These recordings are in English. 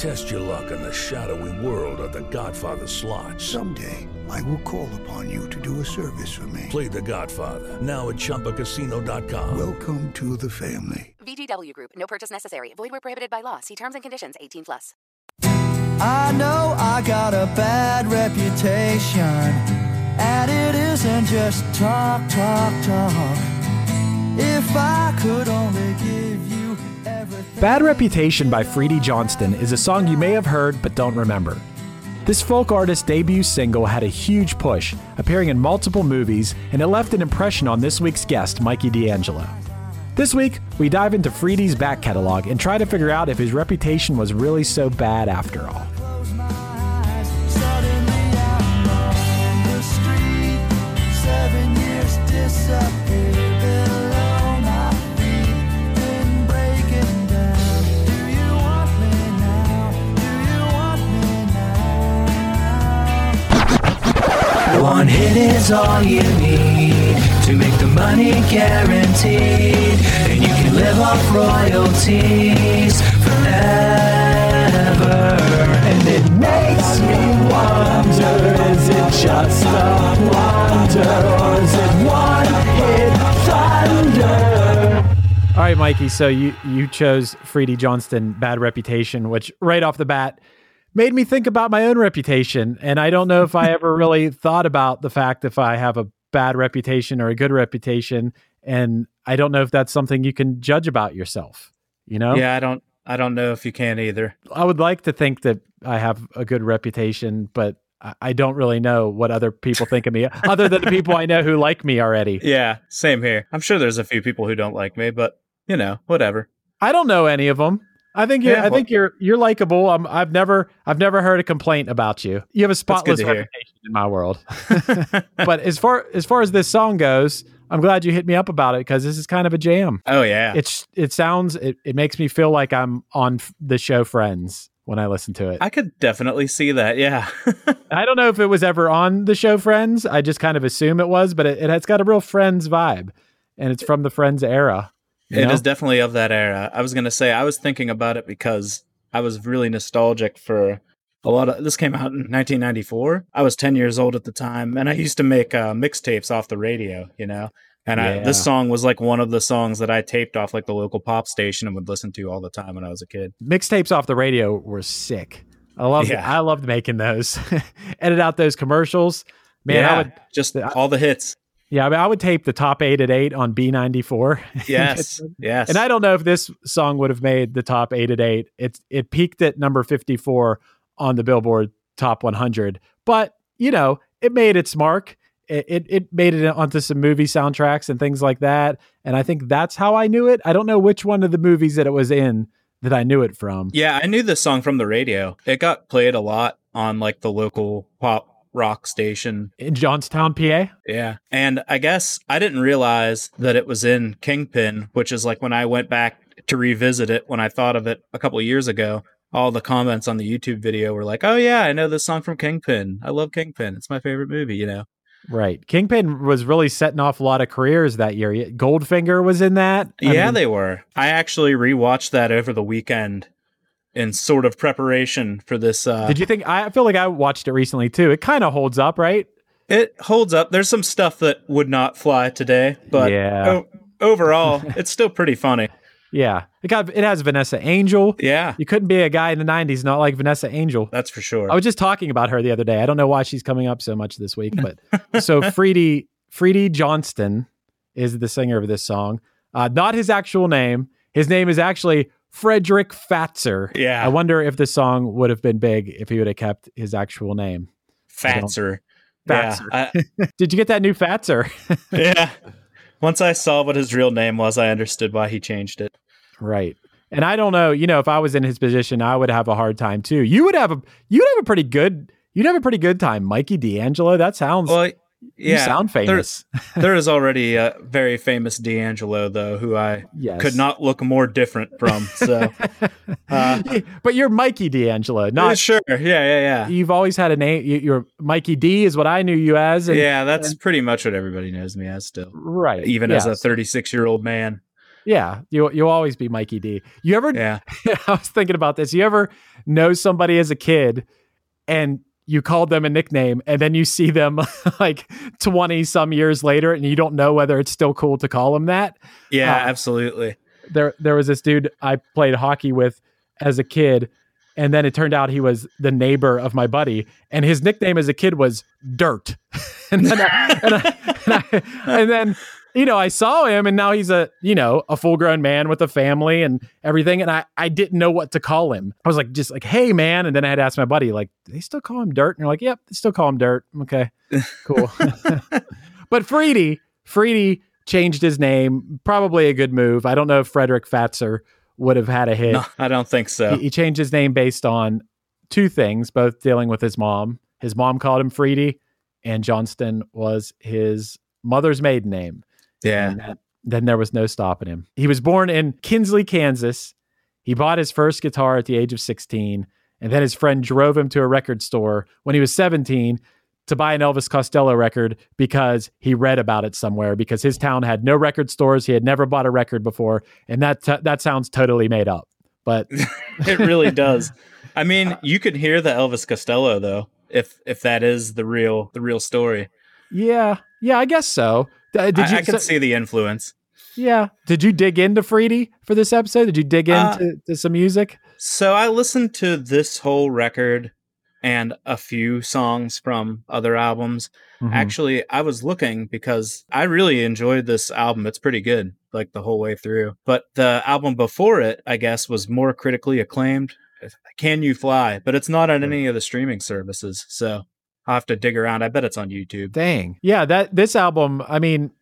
Test your luck in the shadowy world of The Godfather slot. Someday, I will call upon you to do a service for me. Play The Godfather now at ChumbaCasino.com. Welcome to the family. VGW Group. No purchase necessary. Void where prohibited by law. See terms and conditions. 18 plus. I know I got a bad reputation, and it isn't just talk, talk, talk. If I could only give you everything. Bad Reputation by Freedy Johnston is a song you may have heard but don't remember. This folk artist's debut single had a huge push, appearing in multiple movies, and it left an impression on this week's guest, Mikey D'Angelo. This week, we dive into Freedy's back catalog and try to figure out if his reputation was really so bad after all. One hit is all you need to make the money guaranteed, and you can live off royalties forever. And it makes me wonder is it just a wonder or is it one hit thunder? All right, Mikey. So you you chose Freedy Johnston, Bad Reputation, which right off the bat made me think about my own reputation. And I don't know if I ever really thought about the fact if I have a bad reputation or a good reputation. And I don't know if that's something you can judge about yourself. You know? Yeah, I don't I don't know if you can either. I would like to think that I have a good reputation, but I- don't really know what other people think of me, other than the people I know who like me already. Yeah, same here. I'm sure there's a few people who don't like me, but you know, whatever. I don't know any of them. I think you're, Yeah, I well- think you're you're likable. I'm, I've never I've never heard a complaint about you. You have a spotless reputation in my world. but as far as far as this song goes, I'm glad you hit me up about it because this is kind of a jam. Oh yeah. It's it sounds it, it makes me feel like I'm on the show Friends when I listen to it. I could definitely see that. Yeah. I don't know if it was ever on the show Friends. I just kind of assume it was, but it, it has got a real Friends vibe, and it's from the Friends era. You It know? is definitely of that era. I was gonna say I was thinking about it because I was really nostalgic for a lot of this came out in 1994. I was 10 years old at the time, and I used to make uh, mixtapes off the radio, you know. And I, this song was like one of the songs that I taped off like the local pop station and would listen to all the time when I was a kid. mixtapes off the radio were sick. I loved Yeah. I loved making those. Edit out those commercials. Man, yeah, I would just I- all the hits. Yeah, I, mean, I would tape the top eight at eight on B ninety four. Yes, yes. And I don't know if this song would have made the top eight at eight. It's it peaked at number fifty four on the Billboard Top 100, but you know it made its mark. It, it it made it onto some movie soundtracks and things like that. And I think that's how I knew it. I don't know which one of the movies that it was in that I knew it from. Yeah, I knew this song from the radio. It got played a lot on like the local pop rock station. In Johnstown, PA. Yeah. And I guess I didn't realize that it was in Kingpin, which is like when I went back to revisit it when I thought of it a couple of years ago. All the comments on the YouTube video were like, "Oh yeah, I know this song from Kingpin. I love Kingpin. It's my favorite movie." You know. Right. Kingpin was really setting off a lot of careers that year. Goldfinger was in that. I yeah, mean, they were. I actually rewatched that over the weekend in sort of preparation for this. Uh, Did you think? I feel like I watched it recently too. It kind of holds up, right? It holds up. There's some stuff that would not fly today, but Yeah. o- overall, it's still pretty funny. Yeah. It got. It has Vanessa Angel. Yeah, You couldn't be a guy in the '90s not like Vanessa Angel. that's for sure. I was just talking about her the other day. I don't know why she's coming up so much this week, but so Freddie Freddie Johnston is the singer of this song. Uh, not his actual name. His name is actually Frederick Fatzer. Yeah. I wonder if the song would have been big if he would have kept his actual name. Fatser. Fatser. Yeah, I- Did you get that new Fatzer? yeah. Once I saw what his real name was, I understood why he changed it. right. And I don't know, you know, if I was in his position, I would have a hard time too. You would have a you'd have a pretty good you'd have a pretty good time. Mikey D'Angelo, that sounds Well, you yeah, sound there- famous. there is already a very famous D'Angelo, though, who I Yes. could not look more different from. So, uh, but you're Mikey D'Angelo, not sure. Yeah, yeah, yeah. you've always had a name. you- You're Mikey D is what I knew you as. And, yeah, that's pretty much what everybody knows me as still. right. Even as a 36 year old man. yeah, you you'll always be Mikey D. You ever? Yeah. I was thinking about this. You ever know somebody as a kid, and you called them a nickname, and then you see them like twenty some years later, and you don't know whether it's still cool to call them that. Yeah, Uh, absolutely. there there was this dude I played hockey with as a kid, and then it turned out he was the neighbor of my buddy, and his nickname as a kid was Dirt. and then I, and, I, and, I, and then you know I saw him, and now he's a you know a full grown man with a family and everything, and I I didn't know what to call him. I was like just like Hey man, and then I had to ask my buddy like do they still call him Dirt, and you're like Yep, they still call him Dirt. Okay, cool. but Freedy, Freedy changed his name. Probably a good move. I don't know if Frederick Fatzer would have had a hit. No, I don't think so. He, he changed his name based on two things, both dealing with his mom. His mom called him Freedy, and Johnston was his mother's maiden name. Yeah. And that- then there was no stopping him. He was born in Kinsley, Kansas. He bought his first guitar at the age of 16, and then his friend drove him to a record store when he was 17 to buy an Elvis Costello record because he read about it somewhere because his town had no record stores. He had never bought a record before, and that that sounds totally made up. But it really does. I mean, you could hear the Elvis Costello though, if if that is the real the real story. yeah, yeah, I guess so. Uh, Did I, you? I can so- see the influence. yeah. Did you dig into Freedy for this episode? Did you dig Uh, into to some music? So I listened to this whole record and a few songs from other albums. Mhm. Actually, I was looking because I really enjoyed this album. It's pretty good, like the whole way through. But the album before it, I guess, was more critically acclaimed. Can You Fly? But it's not on any of the streaming services. So I'll have to dig around. I bet it's on YouTube. Dang. Yeah, that this album, I mean,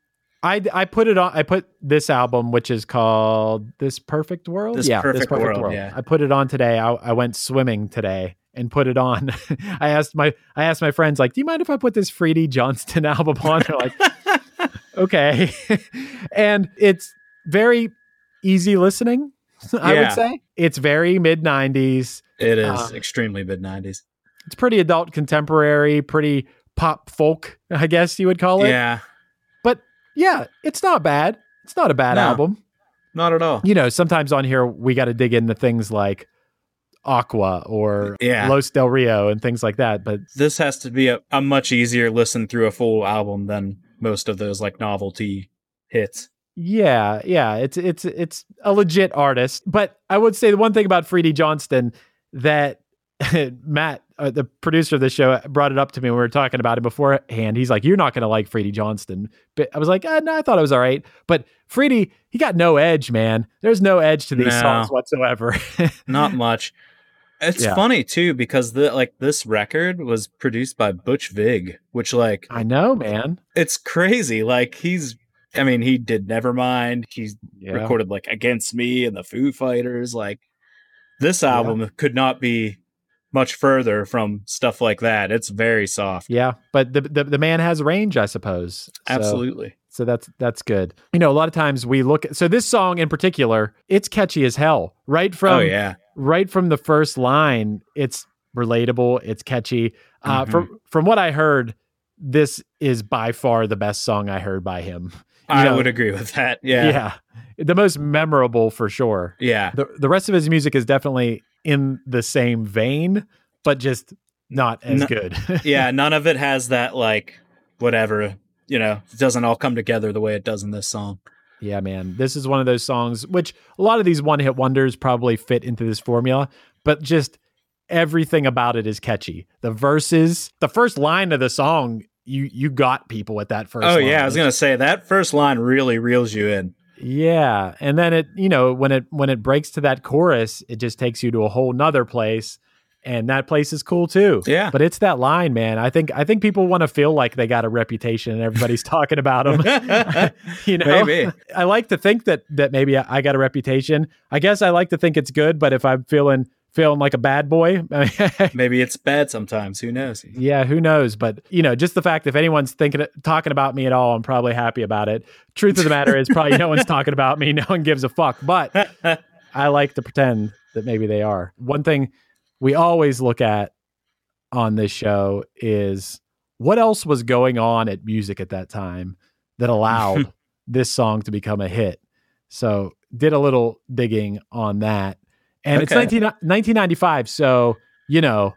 I I put it on I put this album which is called This Perfect World. This yeah, Perfect World, yeah. I put it on today. I, I went swimming today and put it on. I asked my I asked my friends like, "Do you mind if I put this Freedy Johnston album on?" They're like, "Okay." and it's very easy listening, I Yeah. would say. It's very mid 90s. It is Uh, extremely mid 90s. It's pretty adult contemporary, pretty pop folk, I guess you would call it. Yeah, But yeah, it's not bad. It's not a bad No. album. not at all. You know, sometimes on here we got to dig into things like Aqua or Yeah. Los Del Rio and things like that. But This has to be a, a much easier listen through a full album than most of those like novelty hits. yeah, yeah, it's it's it's a legit artist. But I would say the one thing about Freddie Johnston that Matt, uh, the producer of the show, brought it up to me when we were talking about it beforehand. He's like, "You're not going to like Freddie Johnston," but I was like, uh, "No, I thought it was all right." But Freddie, he got no edge, man. There's no edge to these No. songs whatsoever. Not much. It's Yeah. funny too because the like this record was produced by Butch Vig, which like I know, man. it's crazy. Like he's I mean, he did Nevermind. He's Yeah. recorded like Against Me and the Foo Fighters. Like This album could not be much further from stuff like that. It's very soft. Yeah, but the the, the man has range, I suppose. So- Absolutely. So that's that's good. You know, a lot of times we look at so this song in particular, it's catchy as hell. Right from oh yeah. right from the first line, it's relatable, it's catchy. Uh, Mhm. From from what I heard, this is by far the best song I heard by him. You I know, would agree with that. Yeah. yeah, the most memorable for sure. Yeah. The the rest of his music is definitely in the same vein, but just not as No- good. yeah, none of it has that like whatever, you know, it doesn't all come together the way it does in this song. Yeah, man. This is one of those songs which a lot of these one hit wonders probably fit into this formula, but just everything about it is catchy. The verses, the first line of the song, you you got people with that first oh line. yeah, I was gonna say that first line really reels you in. Yeah. And then it, you know, when it when it breaks to that chorus, it just takes you to a whole nother place. And that place is cool too. Yeah. But it's that line, man. I think I think people want to feel like they got a reputation and everybody's talking about them. you know, Maybe. I like to think that that maybe I I got a reputation. I guess I like to think it's good, but if I'm feeling feeling like a bad boy, Maybe it's bad sometimes. Who knows? yeah, who knows? But you know, just the fact if anyone's thinking talking about me at all, I'm probably happy about it. Truth of the matter is, probably no one's talking about me. No one gives a fuck. But I like to pretend that maybe they are. One thing we always look at on this show is what else was going on at music at that time that allowed this song to become a hit. So did a little digging on that. And it's 19, 1995. So, you know,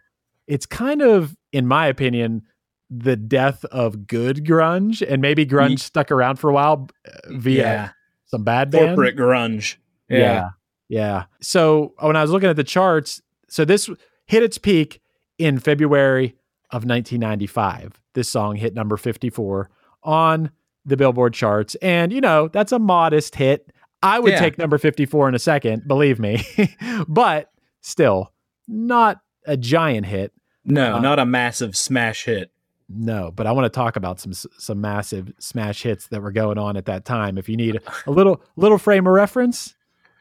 it's kind of, in my opinion, the death of good grunge. And maybe grunge Ye- stuck around for a while uh, via yeah. some bad bands. Corporate grunge. Yeah. Yeah. yeah. So when I was looking at the charts, so this hit its peak in February of 1995. This song hit number 54 on the Billboard charts. And, you know, that's a modest hit. I would Yeah. take number 54 in a second, believe me. but still, not a giant hit. No, Uh, not a massive smash hit. No, but I want to talk about some some massive smash hits that were going on at that time. If you need a little little frame of reference,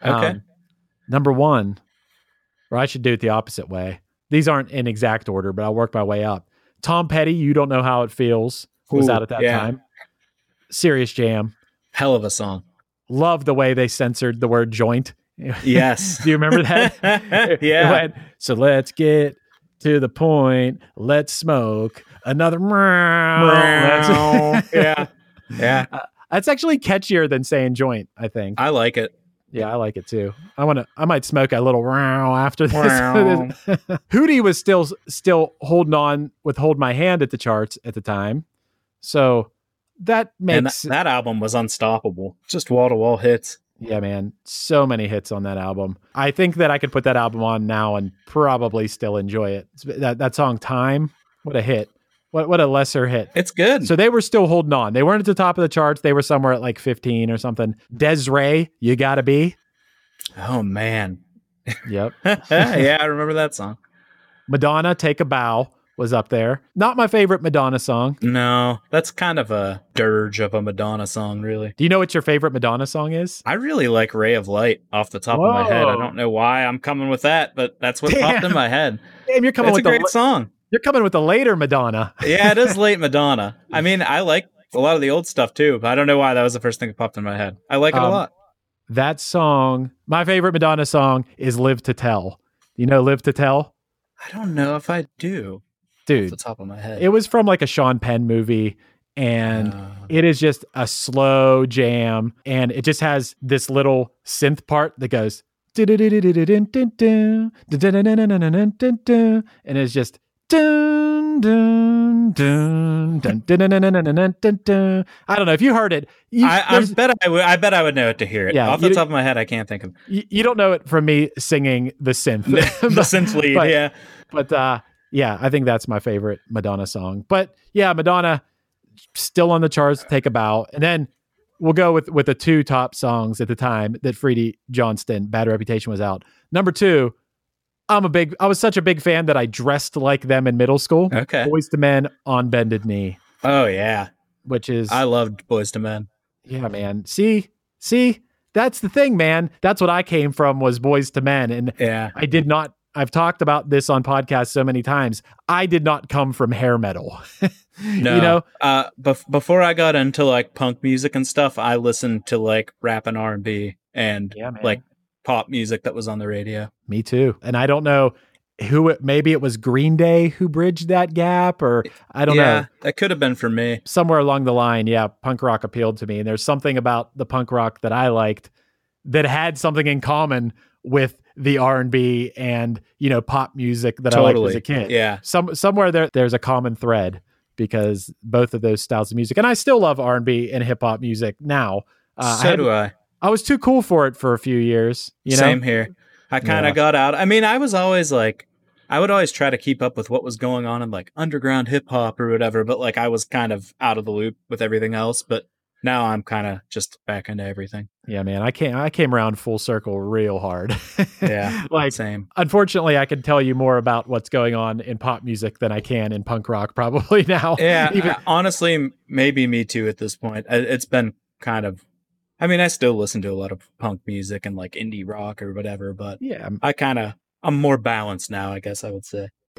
Okay. um, number one, or I should do it the opposite way. These aren't in exact order, but I'll work my way up. Tom Petty, you don't know how it feels, was Ooh, out at that yeah. time. Serious Jam. Hell of a song. Love the way they censored the word joint. Yes. Do you remember that? Yeah. went, so let's get to the point. Let's smoke another. Yeah. Yeah. Uh, that's actually catchier than saying joint, I think. I like it. Yeah, I like it too. I want to. I might smoke a little row after this. Hootie was still still holding on with "Hold My Hand" at the charts at the time, so that makes th- that album was unstoppable. Just wall to wall hits. yeah, man, so many hits on that album. I think that I could put that album on now and probably still enjoy it. That that song "Time," what a hit! What what a lesser hit. It's good. So they were still holding on. They weren't at the top of the charts. They were somewhere at like 15 or something. Des'ree, you gotta be. oh man. Yep. yeah, I remember that song. Madonna, Take a Bow was up there. Not my favorite Madonna song. No, that's kind of a dirge of a Madonna song, really. Do you know what your favorite Madonna song is? I really like Ray of Light off the top of my head. I don't know why I'm coming with that, but that's what Damn. popped in my head. Damn, you're coming with the great la- song. you're coming with the later Madonna. Yeah, it is late Madonna. I mean, I like a lot of the old stuff too, but I don't know why that was the first thing that popped in my head. I like it a Um, lot. That song, my favorite Madonna song is Live to Tell. You know Live to Tell? I don't know if I do dude. the top of my head. It was from like a Sean Penn movie and uh, it is just a slow jam and it just has this little synth part that goes and it's just I don't know if you heard it. You, I, I bet I would. Bet I would know it to hear it. Yeah, off the top of my head, I can't think of. You, you don't know it from me singing the synth, the, the synth lead. But, yeah, but uh, yeah i think that's my favorite madonna song but yeah madonna still on the charts take a bow and then we'll go with with the two top songs at the time that Freddie Johnston Bad Reputation was out number two i'm a big i was such a big fan that i dressed like them in middle school Okay. Boyz II Men on bended knee Oh yeah, which is I loved Boyz II Men. yeah man see see that's the thing, man. That's what I came from was Boyz II Men, and Yeah. I did not. I've talked about this on podcasts so many times. I did not come from hair metal. No. You know, uh, bef- before I got into like punk music and stuff, I listened to like rap and R and B and like pop music that was on the radio. me too. And I don't know who it. Maybe it was Green Day who bridged that gap, or I don't know. yeah, know. that could have been for me. Somewhere along the line, yeah, punk rock appealed to me, and there's something about the punk rock that I liked that had something in common with the R and B and you know pop music that I liked as a kid. Yeah. some somewhere there there's a common thread because both of those styles of music and I still love R&B and hip hop music now. Uh, I, so had- do I. I was too cool for it for a few years, you know. Same here. I kind of Yeah. got out. I mean, I was always like, I would always try to keep up with what was going on in like underground hip hop or whatever, but like I was kind of out of the loop with everything else. But now I'm kind of just back into everything. Yeah, man, I came I came around full circle real hard. Yeah, like Same. unfortunately, I can tell you more about what's going on in pop music than I can in punk rock probably now. Yeah, even I- honestly, maybe me too at this point. It's been kind of. I mean, I still listen to a lot of punk music and like indie rock or whatever, but yeah, I kind of I'm more balanced now. I guess I would say.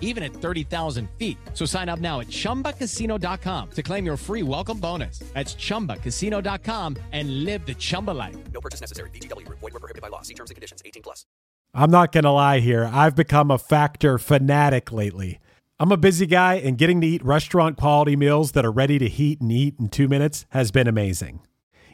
even at 30,000 feet. So sign up now at chumbacasino.com to claim your free welcome bonus. That's chumbacasino.com and live the Chumba life. No purchase necessary. VGW Group. Void were prohibited by law. See terms and conditions. 18 plus. I'm not going to lie here. I've become a factor fanatic lately. I'm a busy guy, and getting to eat restaurant quality meals that are ready to heat and eat in two minutes has been amazing.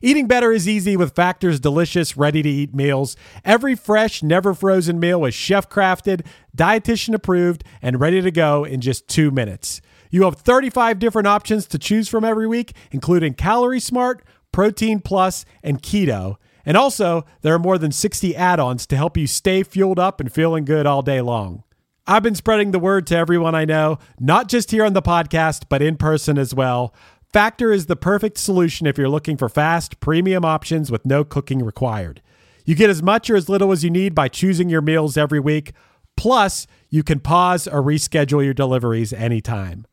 Eating better is easy with Factor's delicious, ready to eat meals. Every fresh, never frozen meal is chef crafted, dietitian approved, and ready to go in just two minutes. You have 35 different options to choose from every week, including Calorie Smart, Protein Plus, and Keto. And also, there are more than 60 add ons to help you stay fueled up and feeling good all day long. I've been spreading the word to everyone I know, not just here on the podcast, but in person as well. Factor is the perfect solution if you're looking for fast, premium options with no cooking required. You get as much or as little as you need by choosing your meals every week. Plus, you can pause or reschedule your deliveries anytime.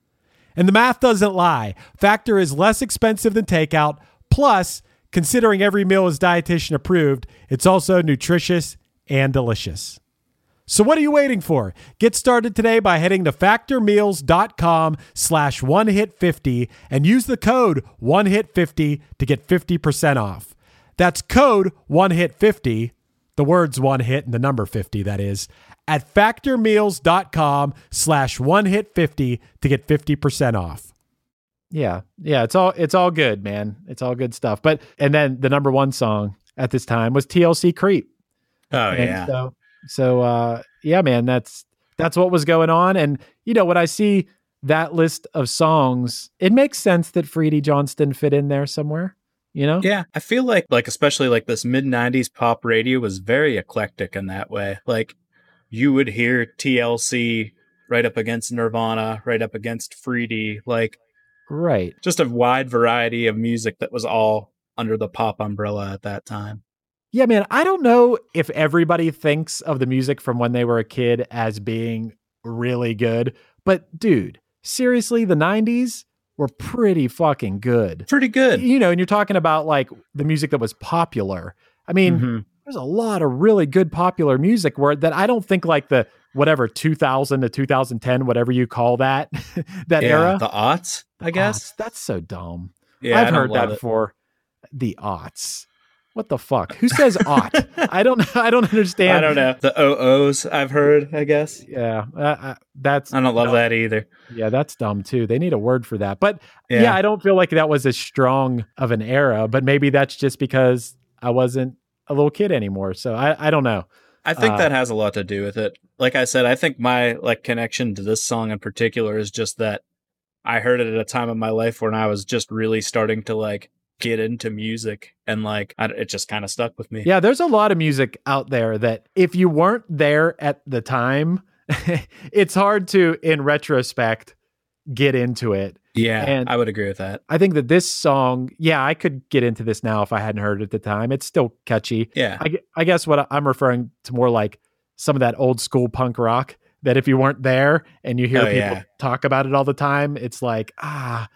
And the math doesn't lie. Factor is less expensive than takeout. Plus, considering every meal is dietitian approved, it's also nutritious and delicious. So what are you waiting for? Get started today by heading to factormeals.com slash one hit 50 and use the code one hit 50 to get 50% off. That's code one hit 50, the words one hit and the number 50 that is, at factormeals.com slash one hit 50 to get 50% off. Yeah. Yeah, it's all it's all good, man. It's all good stuff. But and then the number one song at this time was TLC Creep. Oh And yeah. So so uh yeah, man, that's that's what was going on. And you know, when I see that list of songs, it makes sense that Freddie Johnston fit in there somewhere. You know? Yeah, I feel like like especially like this mid 90s pop radio was very eclectic in that way. Like you would hear TLC right up against Nirvana, right up against Freedy, like Right. just a wide variety of music that was all under the pop umbrella at that time. Yeah, man, I don't know if everybody thinks of the music from when they were a kid as being really good, but dude, seriously, the 90s were pretty fucking good. Pretty good. You know, and you're talking about like the music that was popular. I mean, Mhm. there's a lot of really good popular music where that I don't think like the whatever 2000 to 2010 whatever you call that that yeah, era the aughts, I guess. Aughts, that's so dumb yeah, i've heard that it. before the aughts what the fuck who says ought? i don't i don't understand I don't know. The OOs I've heard, I guess. yeah uh, uh, that's I don't love dumb. that either. yeah that's dumb too they need a word for that but yeah. Yeah. i don't feel like that was as strong of an era but maybe that's just because i wasn't a little kid anymore so i i don't know I think Uh, that has a lot to do with it. Like I said, I think my like connection to this song in particular is just that I heard it at a time in my life when I was just really starting to like get into music and like I, it just kind of stuck with me. Yeah, there's a lot of music out there that if you weren't there at the time, it's hard to, in retrospect, get into it. Yeah, And- I would agree with that. I think that this song, yeah, I could get into this now if I hadn't heard it at the time. It's still catchy. Yeah. I, I guess what I'm referring to more like some of that old school punk rock that if you weren't there and you hear Oh, people yeah. talk about it all the time, it's like, ah,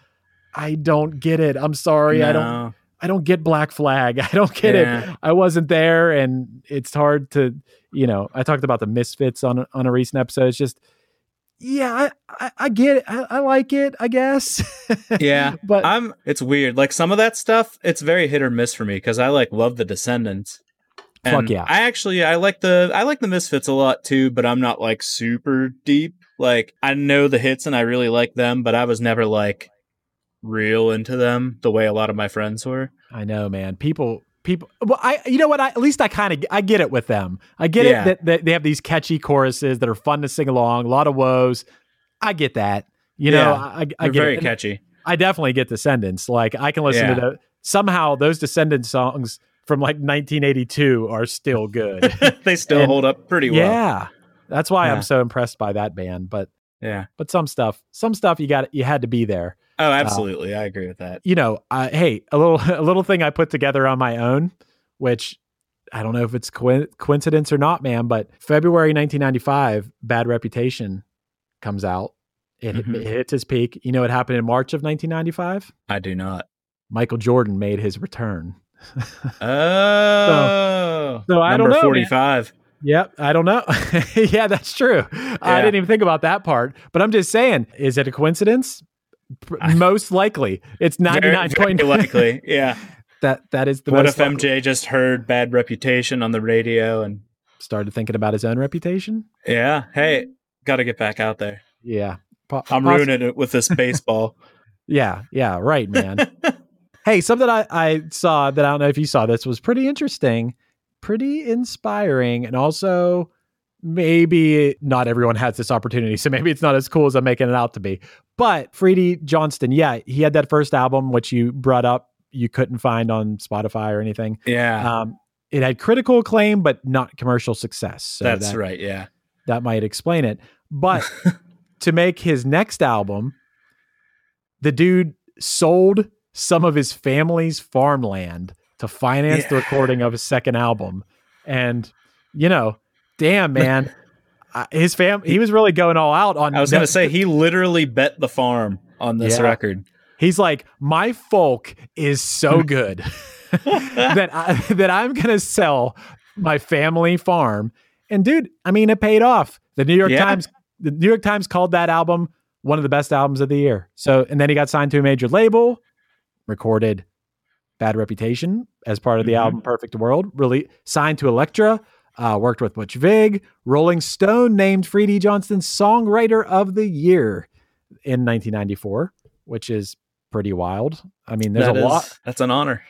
I don't get it. I'm sorry. I don't I don't get Black Flag. I don't get Yeah. it. I wasn't there and it's hard to, you know, I talked about the Misfits on a, on a recent episode. It's just yeah, I, I, I get it. I, I like it, I guess. Yeah, but I'm. It's weird. Like some of that stuff, it's very hit or miss for me because I like love the Descendents. Fuck yeah. I actually I like the I like the Misfits a lot too, but I'm not like super deep. Like I know the hits and I really like them, but I was never like real into them the way a lot of my friends were. I know, man. People, people. Well, I, you know what? I, at least I kind of, I get it with them. I get Yeah. it that, that they have these catchy choruses that are fun to sing along. A lot of woes. I get that. You know, Yeah. I, I get very it. Catchy. I definitely get Descendents. Like I can listen Yeah. to the, somehow those Descendents songs from like 1982 are still good. they still And- hold up pretty well. yeah, that's why Yeah. I'm so impressed by that band. But Yeah. but some stuff, some stuff you got, you had to be there. Oh, absolutely. I agree with that. you know, I, hey, a little a little thing I put together on my own, which I don't know if it's coin- coincidence or not, man. But February 1995, Bad Reputation comes out. It, Mhm. it hits its peak. You know what happened in March of 1995? I do not. Michael Jordan made his return. Oh, so I don't number know, man. forty-five. Yep, I don't know. yeah, that's true. I didn't even think about that part, but I'm just saying, is it a coincidence? Most likely, it's 99 very point likely. Yeah. that that is the what if likely. MJ just heard bad reputation on the radio and started thinking about his own reputation. yeah, hey, got to get back out there. Yeah. Po- I'm ruining it with this baseball. Yeah. Yeah. Right, man. hey, something I, I saw that I don't know if you saw this was pretty interesting, pretty inspiring, and also maybe not everyone has this opportunity. So maybe it's not as cool as I'm making it out to be. But Freddie Johnston, yeah, he had that first album, which you brought up, you couldn't find on Spotify or anything. yeah, Um, it had critical acclaim, but not commercial success. So that's that- right. Yeah. that might explain it. But to make his next album, the dude sold some of his family's farmland to finance the recording of his second album. And, you know, damn, man. his fam he was really going all out on I was gonna say he literally bet the farm on this Yeah. record. He's like, my folk is so good that I, that I'm gonna sell my family farm. And dude, I mean, it paid off. The New York Yeah. Times, the New York Times called that album one of the best albums of the year. So, and then he got signed to a major label, recorded Bad Reputation as part of the Mhm. album Perfect World. Really signed to Elektra. Uh, worked with Butch Vig. Rolling Stone named Freddie Johnston Songwriter of the Year in 1994, which is pretty wild. I mean, there's That a is- lot. That's an honor.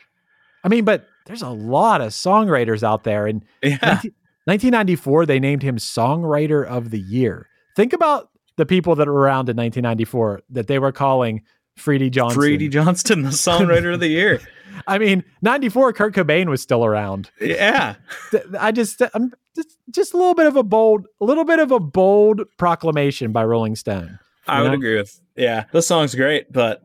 I mean, but there's a lot of songwriters out there. And Yeah. 19- 1994, they named him Songwriter of the Year. Think about the people that were around in 1994 that they were calling Freddie Johnson. Freddie Johnston, the songwriter of the year. I mean, 94, Kurt Cobain was still around. Yeah. I just, I'm just, just a little bit of a bold, a little bit of a bold proclamation by Rolling Stone. I would know? agree with. Yeah, the song's great, but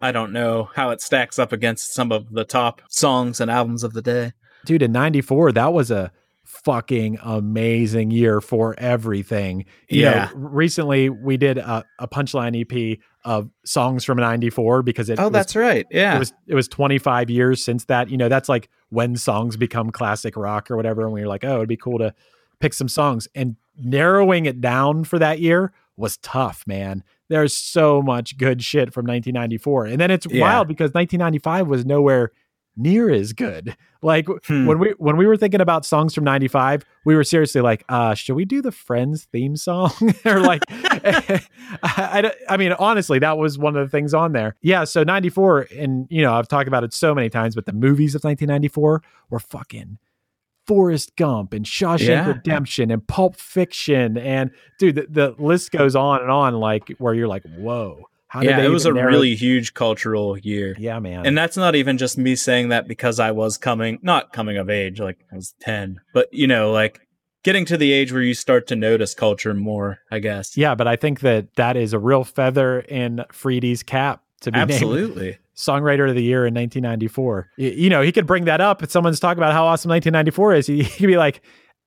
I don't know how it stacks up against some of the top songs and albums of the day. dude in 94 that was a fucking amazing year for everything you Yeah. know recently we did a, a punchline ep of songs from 94 because it Oh, was, that's right. Yeah. it was it was 25 years since that you know that's like when songs become classic rock or whatever and we were like oh it'd be cool to pick some songs and narrowing it down for that year was tough man there's so much good shit from 1994 and then it's Yeah. wild because 1995 was nowhere near as good like Hmm. when we when we were thinking about songs from 95 we were seriously like uh should we do the friends theme song or like I, I I mean honestly that was one of the things on there yeah so 94 and you know i've talked about it so many times but the movies of 1994 were fucking Forrest Gump and Shawshank Yeah. Redemption and Pulp Fiction and dude the, the list goes on and on like where you're like whoa how yeah, it was a narrow- really huge cultural year. yeah man And that's not even just me saying that because I was coming, not coming of age, like I was 10, but you know, like getting to the age where you start to notice culture more, I guess. Yeah, but I think that that is a real feather in Freedy's cap to be named Absolutely. Songwriter of the Year in 1994. Y- You know, he could bring that up if someone's talking about how awesome 1994 is. He, he could be like,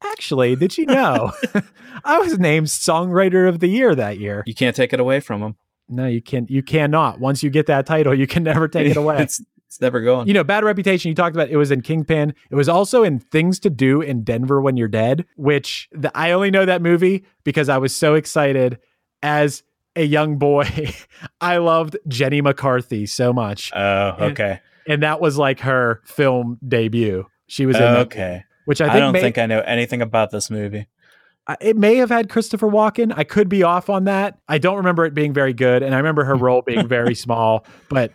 actually, did you know I was named Songwriter of the Year that year? You can't take it away from them. No, you can't. you cannot. Once you get that title, you can never take it away. it's it's never going. You know, Bad Reputation, you talked about it was in Kingpin. It was also in Things to Do in Denver When You're Dead, which the, I only know that movie because I was so excited as a young boy. I loved Jenny McCarthy so much. Oh, okay. And that was like her film debut. She was in that, okay. which I I, don't may, think I know anything about this movie. It may have had Christopher Walken. I could be off on that. I don't remember it being very good. And I remember her role being very small, but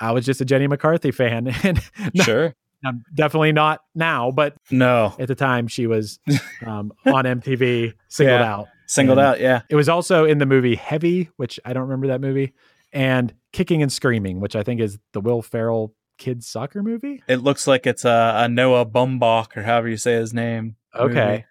I was just a Jenny McCarthy fan. And no, Sure. I'm definitely not now, but No. at the time she was um, on MTV singled Yeah. out. Singled And out, yeah. It was also in the movie Heavy, which I don't remember that movie, and Kicking and Screaming, which I think is the Will Ferrell kids soccer movie. It looks like it's a, a Noah Bumbach or however you say his name. Okay. movie.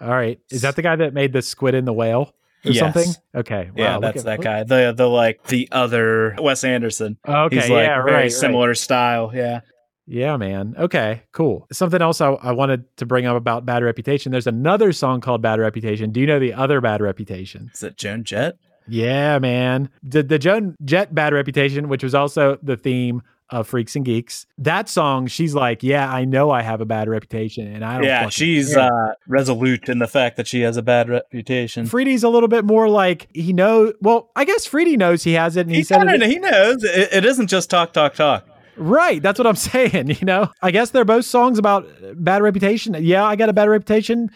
All right. Is that the guy that made the Squid and the Whale or Yes. something? Okay. Yeah, Wow, look that's at- that look- guy. The the like the other Wes Anderson. Okay. He's like yeah. very right. right. similar style. Yeah. Yeah, man. Okay, cool. Something else I, I wanted to bring up about Bad Reputation. There's another song called Bad Reputation. Do you know the other Bad Reputation? Is it Joan Jett? Yeah, man. The the Joan Jett Bad Reputation, which was also the theme of Freaks and Geeks. That song, she's like, "Yeah, I know I have a bad reputation, and I don't." Yeah, she's care." uh, resolute in the fact that she has a bad reputation. Freedy's a little bit more like he knows. Well, I guess Freedy knows he has it, and he, he said it. he knows it, it isn't just talk, talk, talk. Right, that's what I'm saying. You know, I guess they're both songs about bad reputation. Yeah, I got a bad reputation.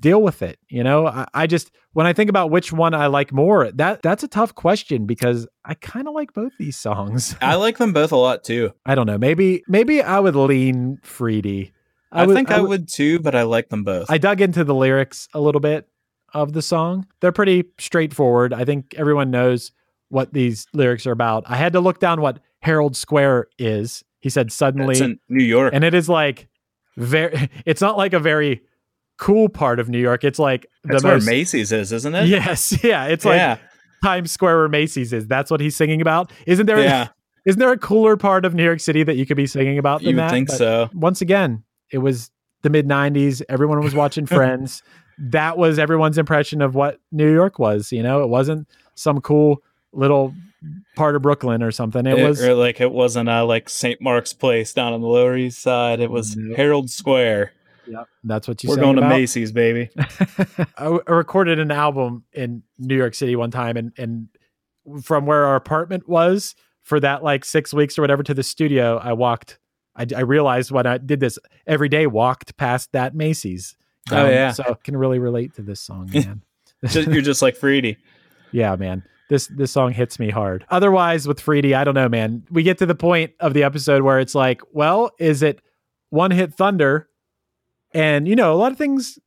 Deal with it. You know, I, I just when I think about which one I like more, that that's a tough question because I kind of like both these songs. I like them both a lot too. I don't know. Maybe maybe I would lean Freedy. I, think I would too, but I like them both. I dug into the lyrics a little bit of the song. They're pretty straightforward. I think everyone knows what these lyrics are about. I had to look down what Herald Square is. He said suddenly it's in New York. and it is like very it's not like a very cool part of New York. It's like the That's where most Macy's is, isn't it? Yes, yeah. It's like yeah, Times Square where Macy's is. That's what he's singing about. Isn't there yeah. isn't there a cooler part of New York City that you could be singing about than You would that? think But so. Once again, it was the mid 90s. Everyone was watching Friends. That was everyone's impression of what New York was, you know? It wasn't some cool little part of Brooklyn or something. It, It- was like it wasn't uh, like St. Mark's Place down on the Lower East Side. It was. Herald Square. That's what you We're sang going to. Macy's, baby. I, I recorded an album in New York City one time, and and from where our apartment was for that like six weeks or whatever to the studio, I walked. I, I realized when I did this every day, walked past that Macy's. Um, Oh, yeah. so I can really relate to this song, man. You're just like Freedy. yeah, man. This this song hits me hard. Otherwise, with Freedy, I don't know, man. We get to the point of the episode where it's like, well, is it one hit thunder? And you know, a lot of things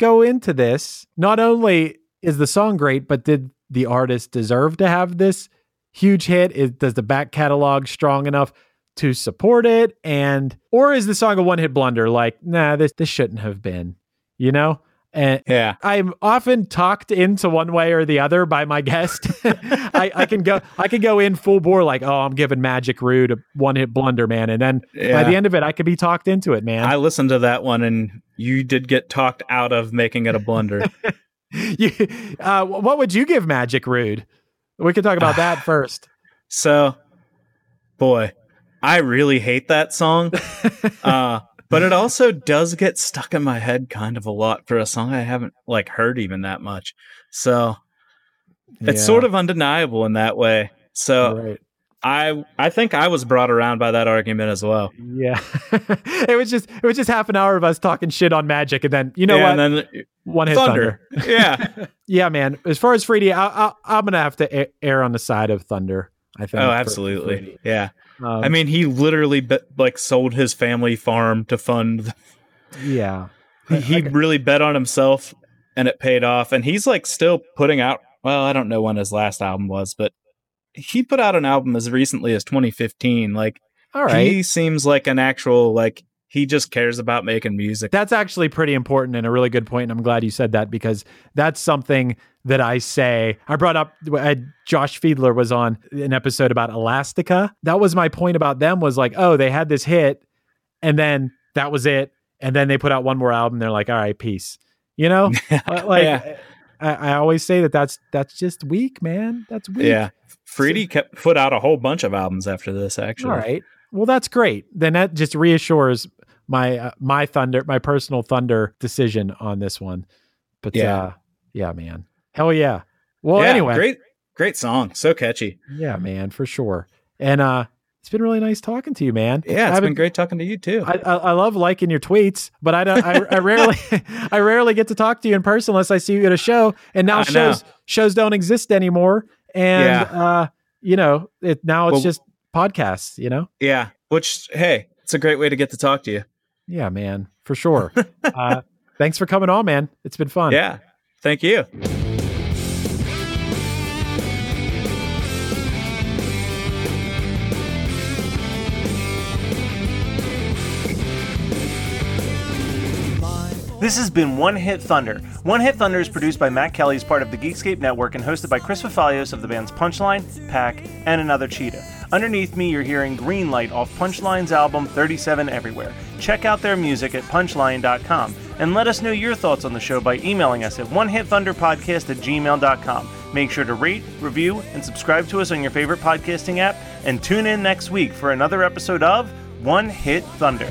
go into this. Not only is the song great, but did the artist deserve to have this huge hit? Is does the back catalog strong enough to support it? And or is the song a one hit blunder? Like, nah, this this shouldn't have been. You know? And Yeah. I'm often talked into one way or the other by my guest. I, I can go I can go in full bore like, oh, I'm giving Magic Rude a one hit blunder, man. And then by the end of it, I could be talked into it, man. I listened to that one and you did get talked out of making it a blunder. you, uh, what would you give Magic Rude? We could talk about that first. so, boy, I really hate that song. uh, but it also does get stuck in my head kind of a lot for a song I haven't like heard even that much. So, it's sort of undeniable in that way. So, right. I I think I was brought around by that argument as well. Yeah, it was just it was just half an hour of us talking shit on Magic, and then you know yeah, what? and then One hit Thunder. thunder. yeah. Yeah, man. As far as Freedy, I, I, I'm gonna have to err on the side of Thunder. I think. Oh, absolutely. for Freedy. Yeah. Um, I mean, he literally bet, like sold his family farm to fund. yeah. He, he really bet on himself, and it paid off. And he's like still putting out. Well, I don't know when his last album was, but he put out an album as recently as 2015. Like All right. he seems like an actual like he just cares about making music. That's actually pretty important and a really good point. And I'm glad you said that because that's something that I say. I brought up uh, Josh Fiedler was on an episode about Elastica. That was my point about them was like, oh, they had this hit and then that was it. And then they put out one more album. They're like, all right, peace. You know, like Yeah. I, I always say that that's that's just weak, man. That's weak. Yeah. Freedy kept put out a whole bunch of albums after this, actually. All right. Well, that's great. Then that just reassures my uh, my thunder, my personal thunder decision on this one. But yeah, Yeah. uh, yeah, man. Hell yeah. Well, Yeah, anyway, Great, great song. So catchy. yeah, man, for sure. And uh, it's been really nice talking to you, man. Yeah, it's been great talking to you too. I, I, I love liking your tweets, but I don't. I, I rarely, I rarely get to talk to you in person unless I see you at a show. And now I shows shows don't exist anymore. And Yeah. uh, you know, it now it's Well- just podcasts. You know. yeah. Which, hey, it's a great way to get to talk to you. Yeah, man, for sure. uh, thanks for coming on, man. It's been fun. Yeah. Thank you. This has been One Hit Thunder. One Hit Thunder is produced by Matt Kelly as part of the Geekscape Network and hosted by Chris Fafalios of the bands Punchline, Pack, and Another Cheetah. Underneath me, you're hearing Green Light off Punchline's album 37 Everywhere. Check out their music at punchlion.com and let us know your thoughts on the show by emailing us at onehitthunderpodcast at gmail.com. Make sure to rate, review, and subscribe to us on your favorite podcasting app, and tune in next week for another episode of One Hit Thunder.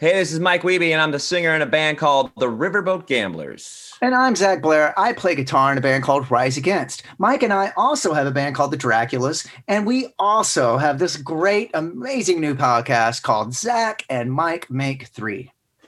Hey, this is Mike Wiebe, and I'm the singer in a band called the Riverboat Gamblers. And I'm Zach Blair. I play guitar in a band called Rise Against. Mike and I also have a band called the Draculas, and we also have this great, amazing new podcast called Zach and Mike Make Three.